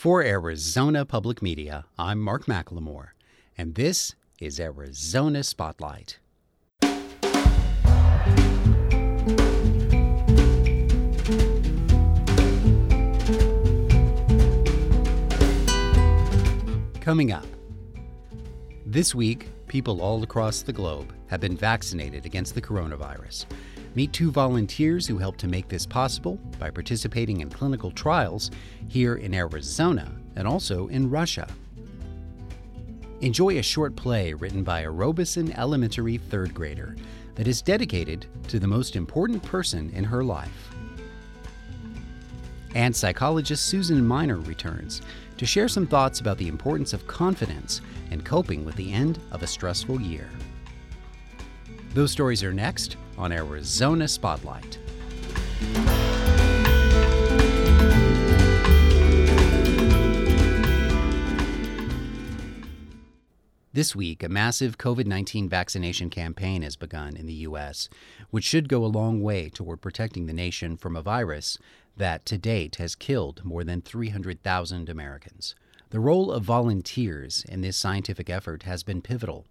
For Arizona Public Media, I'm Mark McLemore, and this is Arizona Spotlight. Coming up, this week, people all across the globe have been vaccinated against the coronavirus. Meet two volunteers who helped to make this possible by participating in clinical trials here in Arizona and also in Russia. Enjoy a short play written by a Robison Elementary third grader that is dedicated to the most important person in her life. And psychologist Susan Miner returns to share some thoughts about the importance of confidence and coping with the end of a stressful year. Those stories are next on Arizona Spotlight. This week, a massive COVID 19 vaccination campaign has begun in the U.S., which should go a long way toward protecting the nation from a virus that to date has killed more than 300,000 Americans. The role of volunteers in this scientific effort has been pivotal.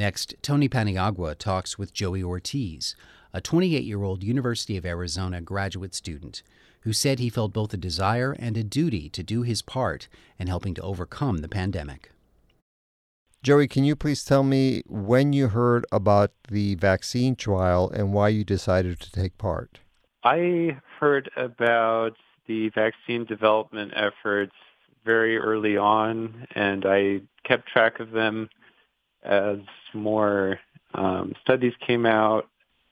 Next, Tony Paniagua talks with Joey Ortiz, a 28 year old University of Arizona graduate student who said he felt both a desire and a duty to do his part in helping to overcome the pandemic. Joey, can you please tell me when you heard about the vaccine trial and why you decided to take part? I heard about the vaccine development efforts very early on, and I kept track of them as more um, studies came out.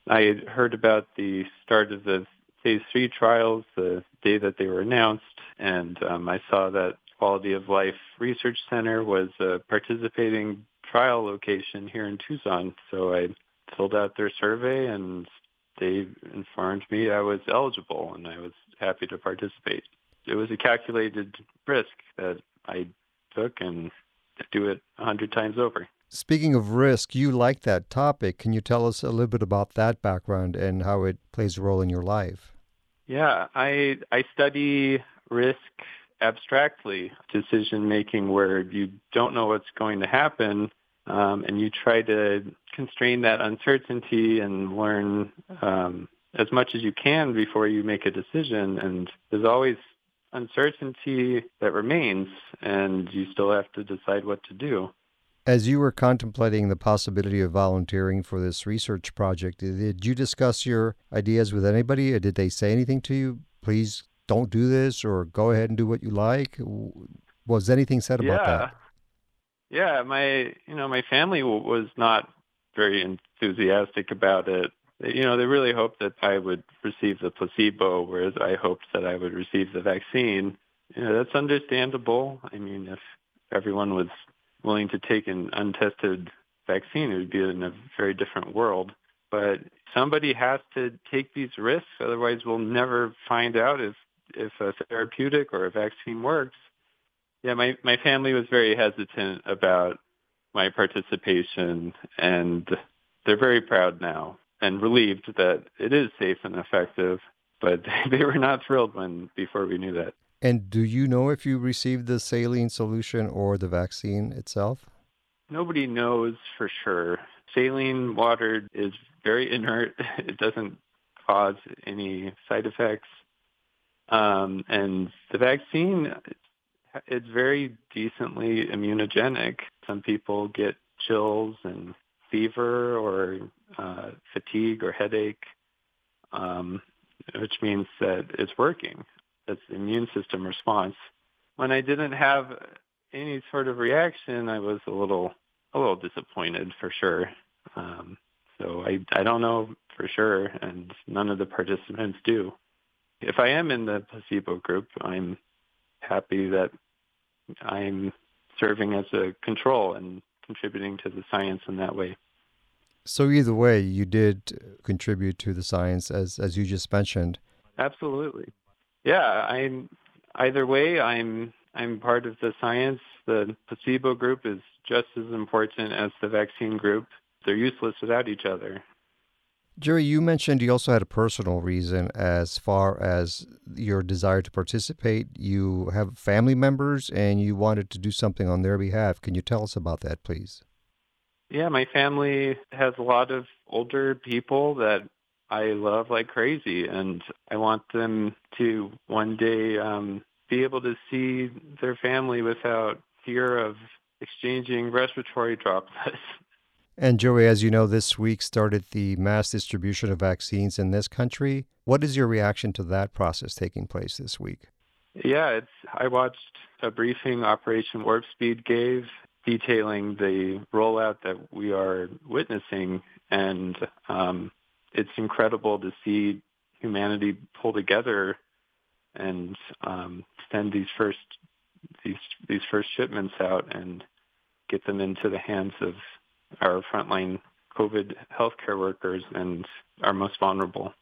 I had heard about the start of the phase three trials the day that they were announced, and um, I saw that Quality of Life Research Center was a participating trial location here in Tucson. So I filled out their survey and they informed me I was eligible and I was happy to participate. It was a calculated risk that I took and do it a hundred times over. Speaking of risk, you like that topic. Can you tell us a little bit about that background and how it plays a role in your life? Yeah, I I study risk abstractly, decision making where you don't know what's going to happen, um, and you try to constrain that uncertainty and learn um, as much as you can before you make a decision. And there's always uncertainty that remains, and you still have to decide what to do. As you were contemplating the possibility of volunteering for this research project, did you discuss your ideas with anybody? Or did they say anything to you? Please don't do this, or go ahead and do what you like. Was anything said about yeah. that? Yeah, my you know my family was not very enthusiastic about it. You know, they really hoped that I would receive the placebo, whereas I hoped that I would receive the vaccine. You know, that's understandable. I mean, if everyone was willing to take an untested vaccine, it would be in a very different world. But somebody has to take these risks, otherwise we'll never find out if if a therapeutic or a vaccine works. Yeah, my my family was very hesitant about my participation, and they're very proud now and relieved that it is safe and effective. But they were not thrilled when before we knew that. And do you know if you received the saline solution or the vaccine itself? Nobody knows for sure. Saline water is very inert. It doesn't cause any side effects. Um, and the vaccine, it's very decently immunogenic. Some people get chills and fever or uh, fatigue or headache, um, which means that it's working. It's the immune system response. When I didn't have any sort of reaction, I was a little a little disappointed for sure. Um, so I I don't know for sure, and none of the participants do. If I am in the placebo group, I'm happy that I'm serving as a control and contributing to the science in that way. So either way, you did contribute to the science as as you just mentioned. Absolutely. Yeah, I'm either way I'm I'm part of the science. The placebo group is just as important as the vaccine group. They're useless without each other. Jerry, you mentioned you also had a personal reason as far as your desire to participate. You have family members and you wanted to do something on their behalf. Can you tell us about that, please? Yeah, my family has a lot of older people that I love like crazy, and I want them to one day um, be able to see their family without fear of exchanging respiratory droplets. And Joey, as you know, this week started the mass distribution of vaccines in this country. What is your reaction to that process taking place this week? Yeah, it's I watched a briefing Operation Warp Speed gave detailing the rollout that we are witnessing, and um, it's incredible to see humanity pull together and um, send these first these these first shipments out and get them into the hands of our frontline COVID healthcare workers and our most vulnerable.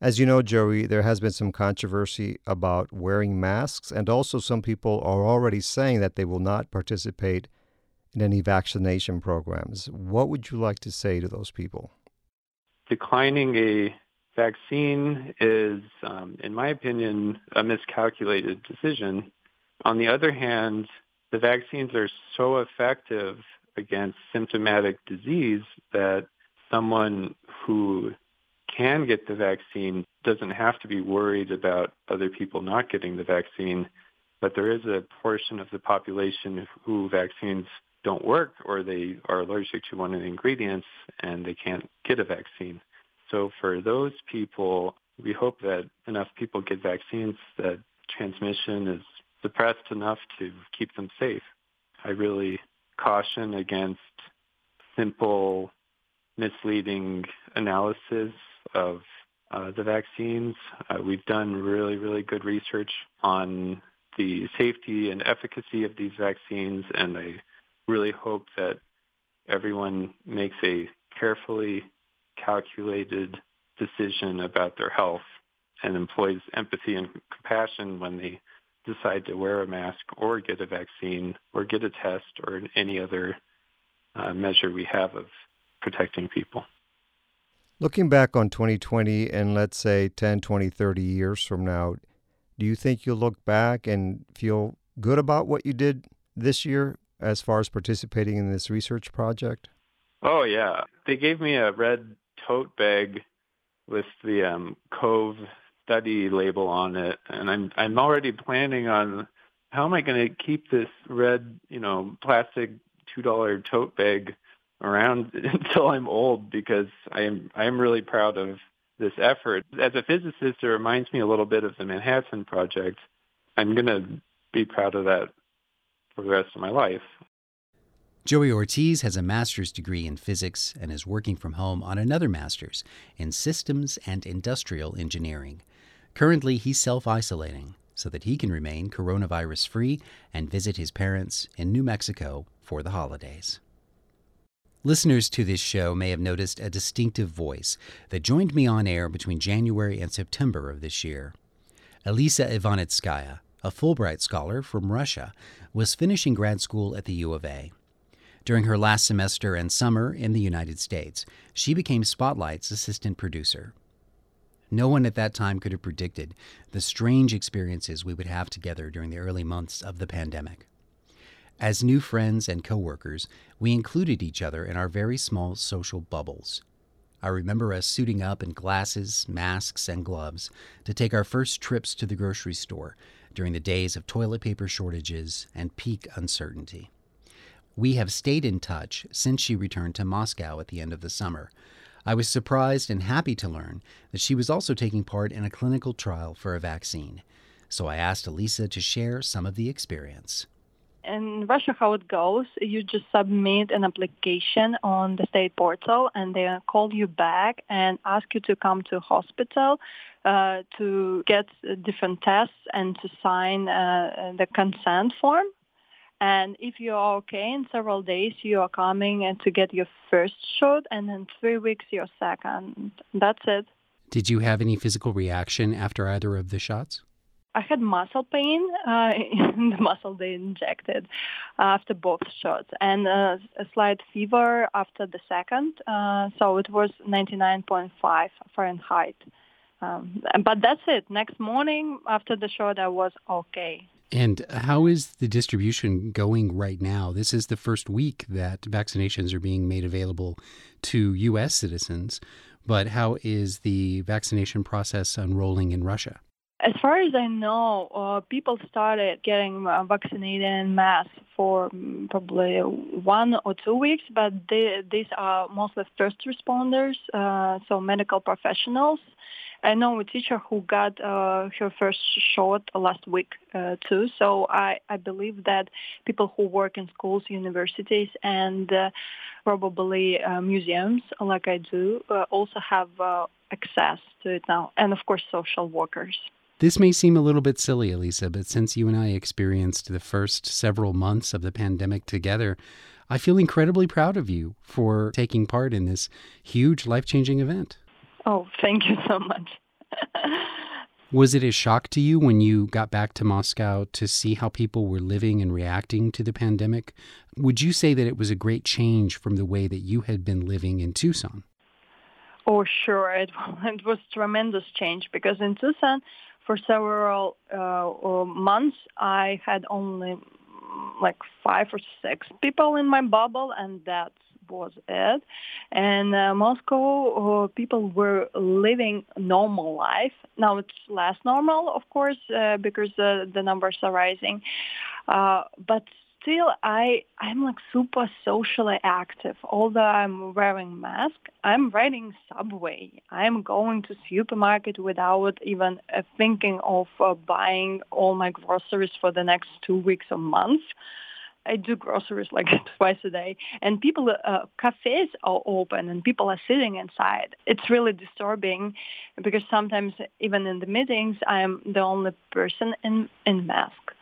As you know, Joey, there has been some controversy about wearing masks, and also some people are already saying that they will not participate in any vaccination programs. What would you like to say to those people? Declining a vaccine is, um, in my opinion, a miscalculated decision. On the other hand, the vaccines are so effective against symptomatic disease that someone who can get the vaccine doesn't have to be worried about other people not getting the vaccine. But there is a portion of the population who vaccines don't work or they are allergic to one of the ingredients and they can't get a vaccine. So for those people, we hope that enough people get vaccines that transmission is suppressed enough to keep them safe. I really caution against simple, misleading analysis of uh, the vaccines. Uh, we've done really, really good research on the safety and efficacy of these vaccines, and I really hope that everyone makes a carefully calculated decision about their health and employs empathy and compassion when they decide to wear a mask or get a vaccine or get a test or any other uh, measure we have of protecting people. Looking back on 2020 and let's say 10, 20, 30 years from now, do you think you'll look back and feel good about what you did this year as far as participating in this research project? Oh, yeah. They gave me a red tote bag with the um, Cove study label on it, and I'm I'm already planning on how am I going to keep this red, you know, plastic two dollar tote bag around until I'm old because I am I am really proud of this effort. As a physicist, it reminds me a little bit of the Manhattan Project. I'm going to be proud of that for the rest of my life. Joey Ortiz has a master's degree in physics and is working from home on another master's in systems and industrial engineering. Currently, he's self isolating so that he can remain coronavirus free and visit his parents in New Mexico for the holidays. Listeners to this show may have noticed a distinctive voice that joined me on air between January and September of this year. Elisa Ivanitskaya, a Fulbright scholar from Russia, was finishing grad school at the U of A. During her last semester and summer in the United States, she became Spotlight's assistant producer. No one at that time could have predicted the strange experiences we would have together during the early months of the pandemic. As new friends and coworkers, we included each other in our very small social bubbles. I remember us suiting up in glasses, masks, and gloves to take our first trips to the grocery store during the days of toilet paper shortages and peak uncertainty. We have stayed in touch since she returned to Moscow at the end of the summer. I was surprised and happy to learn that she was also taking part in a clinical trial for a vaccine. So I asked Elisa to share some of the experience. In Russia, how it goes, you just submit an application on the state portal and they call you back and ask you to come to hospital uh, to get different tests and to sign uh, the consent form. And if you are okay in several days, you are coming and to get your first shot, and in three weeks your second. That's it. Did you have any physical reaction after either of the shots? I had muscle pain uh, in the muscle they injected after both shots and uh, a slight fever after the second. Uh, so it was 99.5 Fahrenheit. Um, but that's it. Next morning after the shot, I was okay. And how is the distribution going right now? This is the first week that vaccinations are being made available to U.S. citizens. But how is the vaccination process unrolling in Russia? As far as I know, uh, people started getting uh, vaccinated in mass for mm, probably one or two weeks, but they, these are mostly first responders, uh, so medical professionals. I know a teacher who got uh, her first shot last week uh, too. So I, I believe that people who work in schools, universities, and uh, probably uh, museums, like I do, uh, also have uh, access to it now, and of course, social workers. This may seem a little bit silly, Elisa, but since you and I experienced the first several months of the pandemic together, I feel incredibly proud of you for taking part in this huge life changing event. Oh, thank you so much. Was it a shock to you when you got back to Moscow to see how people were living and reacting to the pandemic? Would you say that it was a great change from the way that you had been living in Tucson? Oh, sure. It, it was tremendous change because in Tucson, for several uh, months, I had only like five or six people in my bubble, and that was it. And uh, Moscow, uh, people were living normal life. Now it's less normal, of course, uh, because uh, the numbers are rising. Uh, but still I I'm like super socially active. Although I'm wearing mask, I'm riding subway. I'm going to supermarket without even uh, thinking of uh, buying all my groceries for the next two weeks or months. I do groceries like twice a day, and people, uh, cafes are open, and people are sitting inside. It's really disturbing because sometimes, even in the meetings, I am the only person in in mask.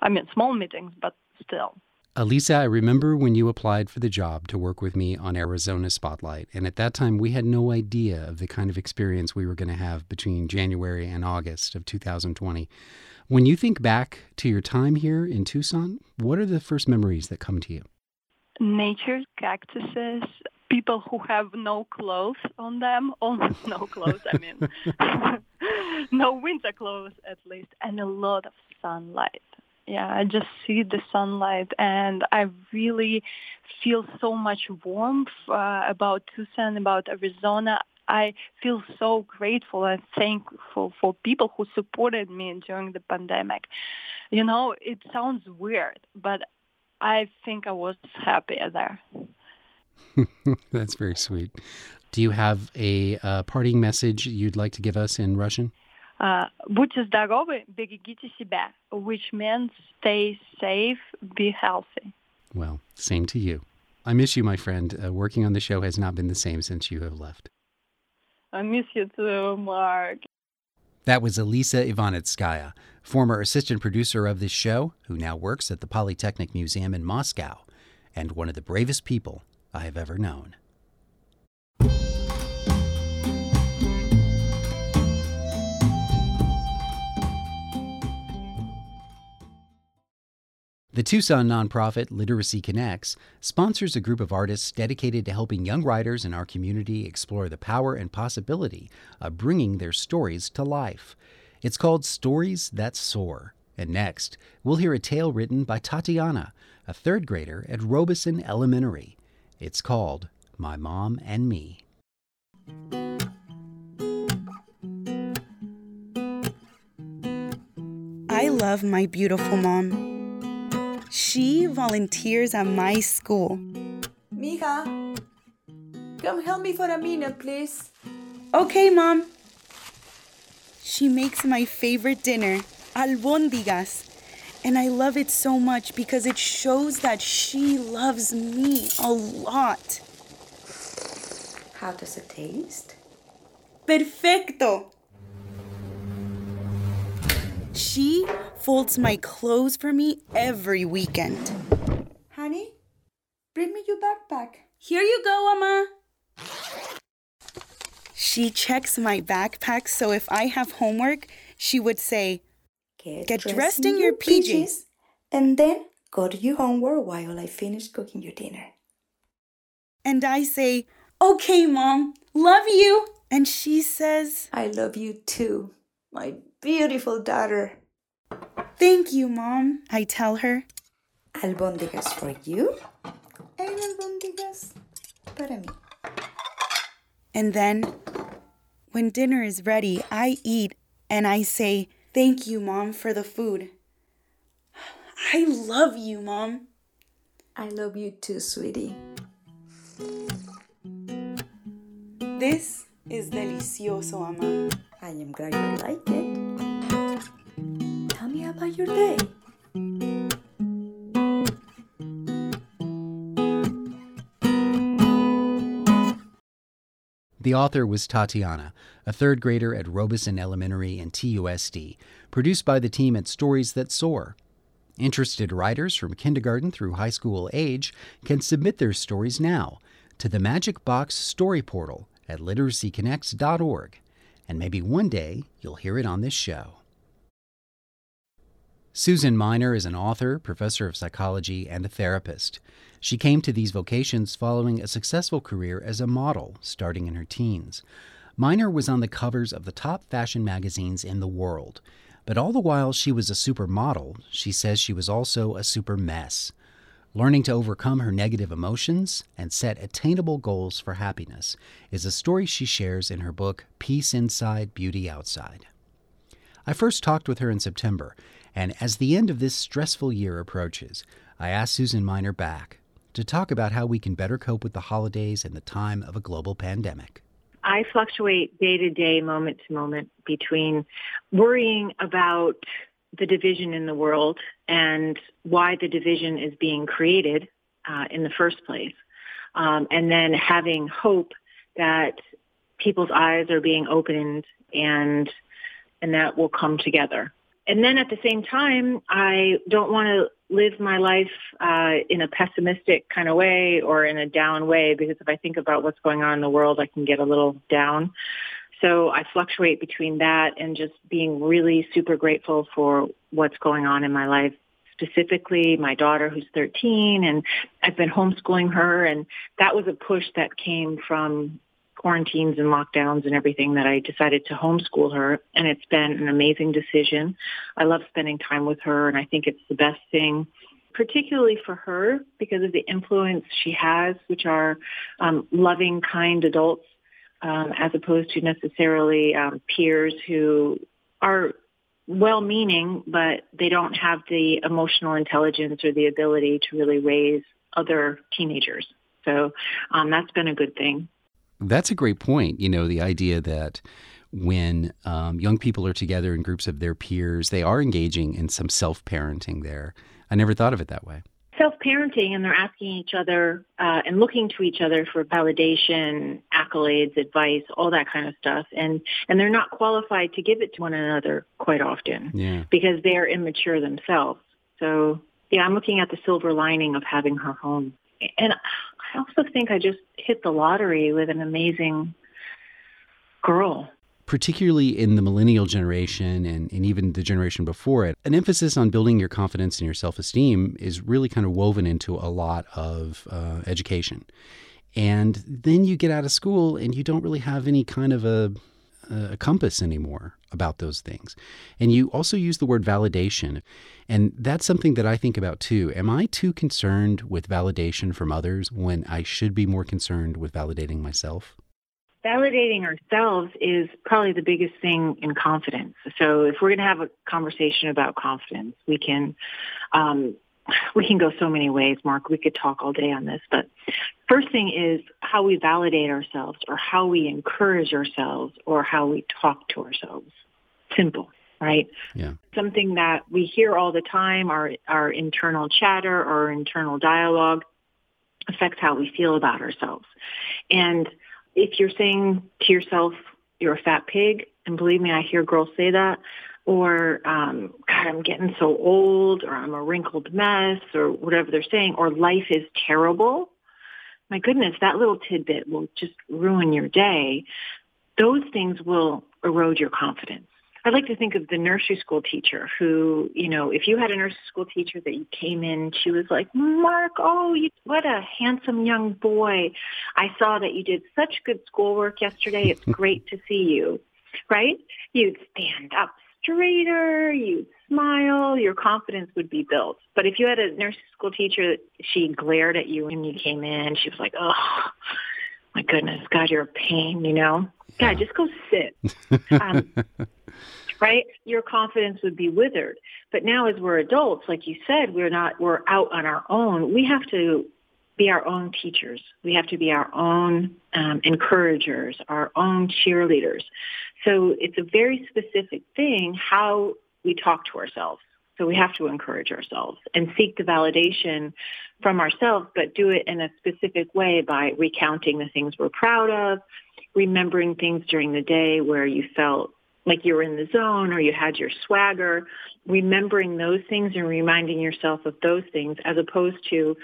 I mean, small meetings, but still. Elisa, I remember when you applied for the job to work with me on Arizona Spotlight. And at that time, we had no idea of the kind of experience we were going to have between January and August of 2020. When you think back to your time here in Tucson, what are the first memories that come to you? Nature, cactuses, people who have no clothes on them, almost no clothes, I mean, no winter clothes at least, and a lot of sunlight yeah i just see the sunlight and i really feel so much warmth uh, about tucson about arizona. I feel so grateful and thankful for people who supported me during the pandemic. You know it sounds weird but i think i was happier there. That's very sweet. Do you have a uh, parting message you'd like to give us in russian Будьте здоровы, берегите себя, which means stay safe, be healthy. Well, same to you. I miss you, my friend. Uh, working on the show has not been the same since you have left. I miss you too, Mark. That was Elisa Ivanitskaya, former assistant producer of this show, who now works at the Polytechnic Museum in Moscow, and one of the bravest people I have ever known. The Tucson nonprofit Literacy Connects sponsors a group of artists dedicated to helping young writers in our community explore the power and possibility of bringing their stories to life. It's called Stories That Soar. And next, we'll hear a tale written by Tatiana, a third grader at Robison Elementary. It's called My Mom and Me. I love my beautiful mom. She volunteers at my school. Mija, come help me for a minute, please. Okay, Mom. She makes my favorite dinner, albóndigas. And I love it so much because it shows that she loves me a lot. How does it taste? Perfecto! She folds my clothes for me every weekend. Honey, bring me your backpack. Here you go, Amma. She checks my backpack so if I have homework, she would say, get, Get dressed in your PJs. and then go to your homework while I finish cooking your dinner. And I say, Okay, Mom, love you. And she says, I love you too, my beautiful daughter. Thank you, Mom. I tell her. Albóndigas for you and albóndigas para mí. And then, when dinner is ready, I eat and I say, Thank you, Mom, for the food. I love you, Mom. I love you too, sweetie. This is delicioso, Ama. I am glad you like it. Your day. The author was Tatiana, a third grader at Robison Elementary in TUSD, produced by the team at Stories That Soar. Interested writers from kindergarten through high school age can submit their stories now to the Magic Box Story Portal at literacyconnects.org, and maybe one day you'll hear it on this show. Susan Miner is an author, professor of psychology, and a therapist. She came to these vocations following a successful career as a model, starting in her teens. Miner was on the covers of the top fashion magazines in the world, but all the while she was a supermodel, she says she was also a super mess. Learning to overcome her negative emotions and set attainable goals for happiness is a story she shares in her book, Peace Inside, Beauty Outside. I first talked with her in September, and as the end of this stressful year approaches, I asked Susan Miner back to talk about how we can better cope with the holidays and the time of a global pandemic. I fluctuate day to day, moment to moment between worrying about the division in the world and why the division is being created uh, in the first place, um, and then having hope that people's eyes are being opened and and that will come together. And then at the same time, I don't want to live my life uh, in a pessimistic kind of way or in a down way because if I think about what's going on in the world, I can get a little down. So I fluctuate between that and just being really super grateful for what's going on in my life. Specifically, my daughter who's 13 and I've been homeschooling her and that was a push that came from quarantines and lockdowns and everything that I decided to homeschool her. And it's been an amazing decision. I love spending time with her and I think it's the best thing, particularly for her because of the influence she has, which are um, loving, kind adults um, as opposed to necessarily um, peers who are well-meaning, but they don't have the emotional intelligence or the ability to really raise other teenagers. So um, that's been a good thing. That's a great point. You know, the idea that when um, young people are together in groups of their peers, they are engaging in some self parenting there. I never thought of it that way. Self parenting, and they're asking each other uh, and looking to each other for validation, accolades, advice, all that kind of stuff. And, and they're not qualified to give it to one another quite often Yeah. because they're immature themselves. So, yeah, I'm looking at the silver lining of having her home. And I also think I just hit the lottery with an amazing girl. particularly in the millennial generation and, and even the generation before it, an emphasis on building your confidence and your self esteem is really kind of woven into a lot of uh, education. And then you get out of school and you don't really have any kind of a, a compass anymore about those things. And you also use the word validation. And that's something that I think about too. Am I too concerned with validation from others when I should be more concerned with validating myself? Validating ourselves is probably the biggest thing in confidence. So if we're going to have a conversation about confidence, we can um, we can go so many ways, Mark. We could talk all day on this, but first thing is how we validate ourselves or how we encourage ourselves or how we talk to ourselves. Simple, right? Yeah. Something that we hear all the time, our, our internal chatter or internal dialogue affects how we feel about ourselves. And if you're saying to yourself, you're a fat pig, and believe me, I hear girls say that, or um, God, I'm getting so old, or I'm a wrinkled mess, or whatever they're saying, or life is terrible. My goodness, that little tidbit will just ruin your day. Those things will erode your confidence. I like to think of the nursery school teacher who, you know, if you had a nursery school teacher that you came in, she was like, Mark, oh, you, what a handsome young boy. I saw that you did such good schoolwork yesterday. It's great to see you, right? You'd stand up straighter, you'd smile, your confidence would be built. But if you had a nursery school teacher, she glared at you when you came in. She was like, oh, my goodness, God, you're a pain, you know? Yeah. God, just go sit. Um, right? Your confidence would be withered. But now as we're adults, like you said, we're not, we're out on our own. We have to be our own teachers. We have to be our own um, encouragers, our own cheerleaders. So it's a very specific thing how we talk to ourselves. So we have to encourage ourselves and seek the validation from ourselves, but do it in a specific way by recounting the things we're proud of, remembering things during the day where you felt like you were in the zone or you had your swagger, remembering those things and reminding yourself of those things as opposed to,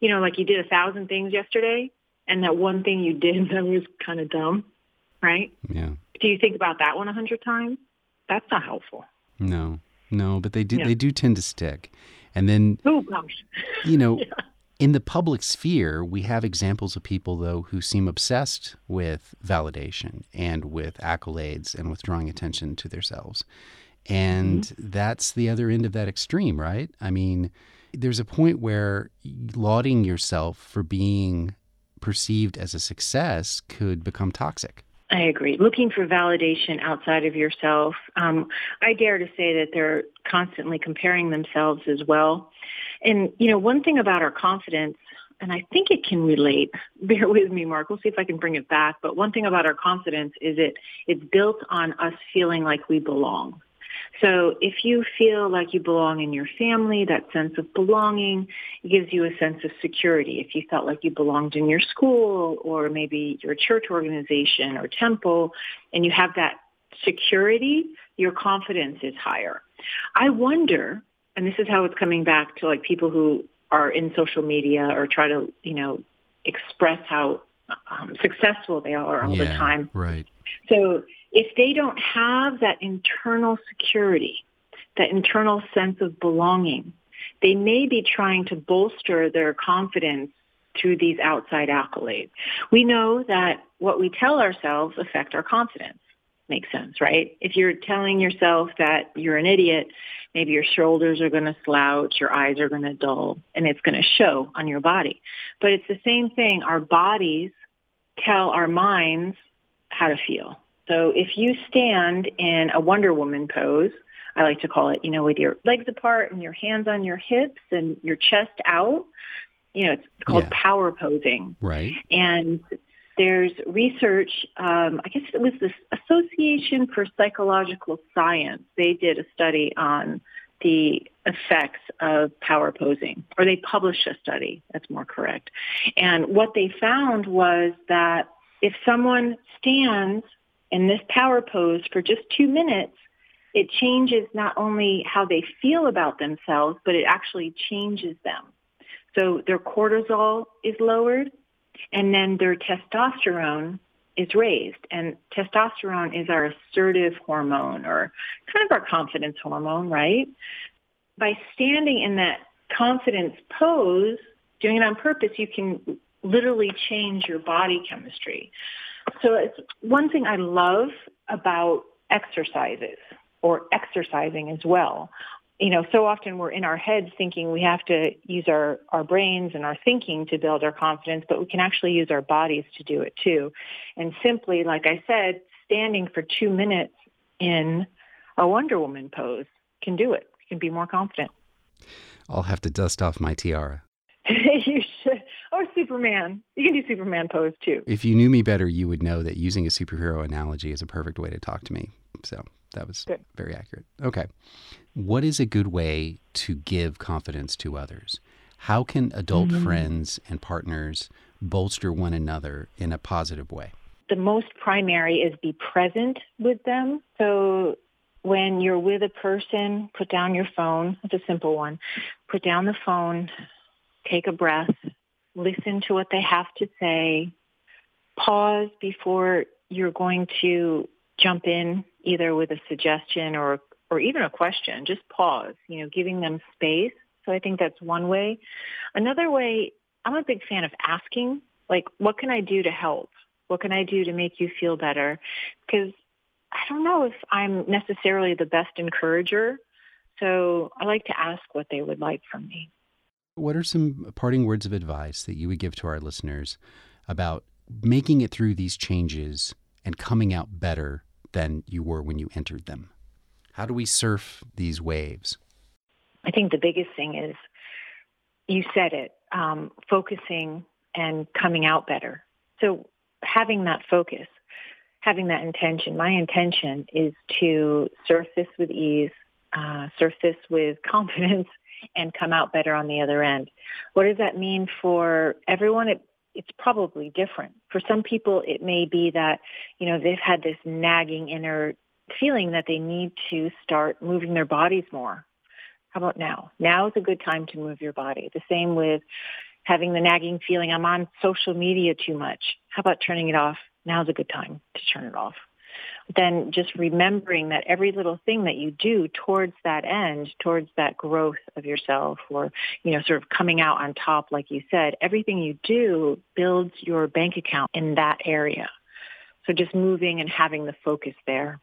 you know, like you did a thousand things yesterday and that one thing you did that was kind of dumb, right? Yeah. Do you think about that one a hundred times? That's not helpful. No, no, but they do. Yeah. They do tend to stick, and then oh gosh, you know, yeah. in the public sphere, we have examples of people though who seem obsessed with validation and with accolades and with drawing attention to themselves, and mm-hmm. that's the other end of that extreme, right? I mean, there's a point where lauding yourself for being perceived as a success could become toxic. I agree. Looking for validation outside of yourself. Um, I dare to say that they're constantly comparing themselves as well. And, you know, one thing about our confidence, and I think it can relate, bear with me, Mark, we'll see if I can bring it back. But one thing about our confidence is it, it's built on us feeling like we belong. So if you feel like you belong in your family, that sense of belonging gives you a sense of security. If you felt like you belonged in your school or maybe your church organization or temple and you have that security, your confidence is higher. I wonder, and this is how it's coming back to like people who are in social media or try to, you know, express how um, successful they are all yeah, the time. Right. So if they don't have that internal security, that internal sense of belonging, they may be trying to bolster their confidence through these outside accolades. We know that what we tell ourselves affect our confidence. Makes sense, right? If you're telling yourself that you're an idiot, maybe your shoulders are going to slouch, your eyes are going to dull, and it's going to show on your body. But it's the same thing. Our bodies tell our minds how to feel. So if you stand in a Wonder Woman pose, I like to call it, you know, with your legs apart and your hands on your hips and your chest out, you know, it's called yeah. power posing. Right. And there's research, um, I guess it was the Association for Psychological Science. They did a study on the effects of power posing, or they published a study, that's more correct. And what they found was that if someone stands in this power pose for just two minutes, it changes not only how they feel about themselves, but it actually changes them. So their cortisol is lowered and then their testosterone is raised. And testosterone is our assertive hormone or kind of our confidence hormone, right? By standing in that confidence pose, doing it on purpose, you can literally change your body chemistry. So it's one thing I love about exercises or exercising as well. You know, so often we're in our heads thinking we have to use our, our brains and our thinking to build our confidence, but we can actually use our bodies to do it too. And simply, like I said, standing for two minutes in a Wonder Woman pose can do it. Can be more confident. I'll have to dust off my tiara. Superman. You can do Superman pose too. If you knew me better, you would know that using a superhero analogy is a perfect way to talk to me. So that was Good. very accurate. Okay. What is a good way to give confidence to others? How can adult mm-hmm. friends and partners bolster one another in a positive way? The most primary is be present with them. So when you're with a person, put down your phone. It's a simple one. Put down the phone, take a breath, listen to what they have to say, pause before you're going to jump in either with a suggestion or or even a question. Just pause. You know, giving them space. So I think that's one way. Another way, I'm a big fan of asking. Like, what can I do to help? What can I do to make you feel better? Because I don't know if I'm necessarily the best encourager. So I like to ask what they would like from me. What are some parting words of advice that you would give to our listeners about making it through these changes and coming out better than you were when you entered them? How do we surf these waves? I think the biggest thing is you said it, um, focusing and coming out better. So having that focus, having that intention. My intention is to surf this with ease, uh, surf this with confidence, and come out better on the other end. What does that mean for everyone? It, it's probably different. For some people, it may be that, you know, they've had this nagging inner feeling that they need to start moving their bodies more. How about now? Now is a good time to move your body. The same with having the nagging feeling, I'm on social media too much. How about turning it off? Now's a good time to turn it off then just remembering that every little thing that you do towards that end, towards that growth of yourself or, you know, sort of coming out on top, like you said, everything you do builds your bank account in that area. So just moving and having the focus there.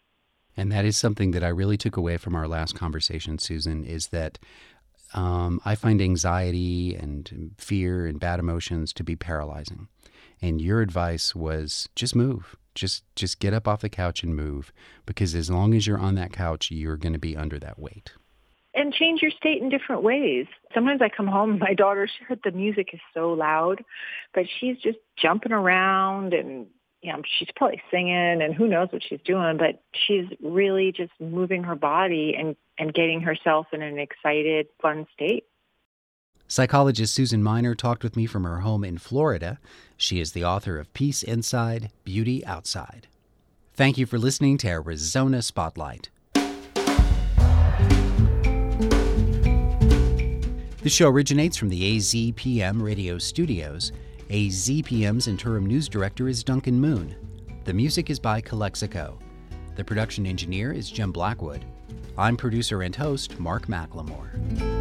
And that is something that I really took away from our last conversation, Susan, is that um, I find anxiety and fear and bad emotions to be paralyzing. And your advice was just move just just get up off the couch and move because as long as you're on that couch, you're going to be under that weight. And change your state in different ways. Sometimes I come home, my daughter, she heard the music is so loud, but she's just jumping around and you know, she's probably singing and who knows what she's doing, but she's really just moving her body and, and getting herself in an excited, fun state. Psychologist Susan Miner talked with me from her home in Florida. She is the author of Peace Inside, Beauty Outside. Thank you for listening to Arizona Spotlight. The show originates from the AZPM radio studios. AZPM's interim news director is Duncan Moon. The music is by Calexico. The production engineer is Jim Blackwood. I'm producer and host Mark McLemore.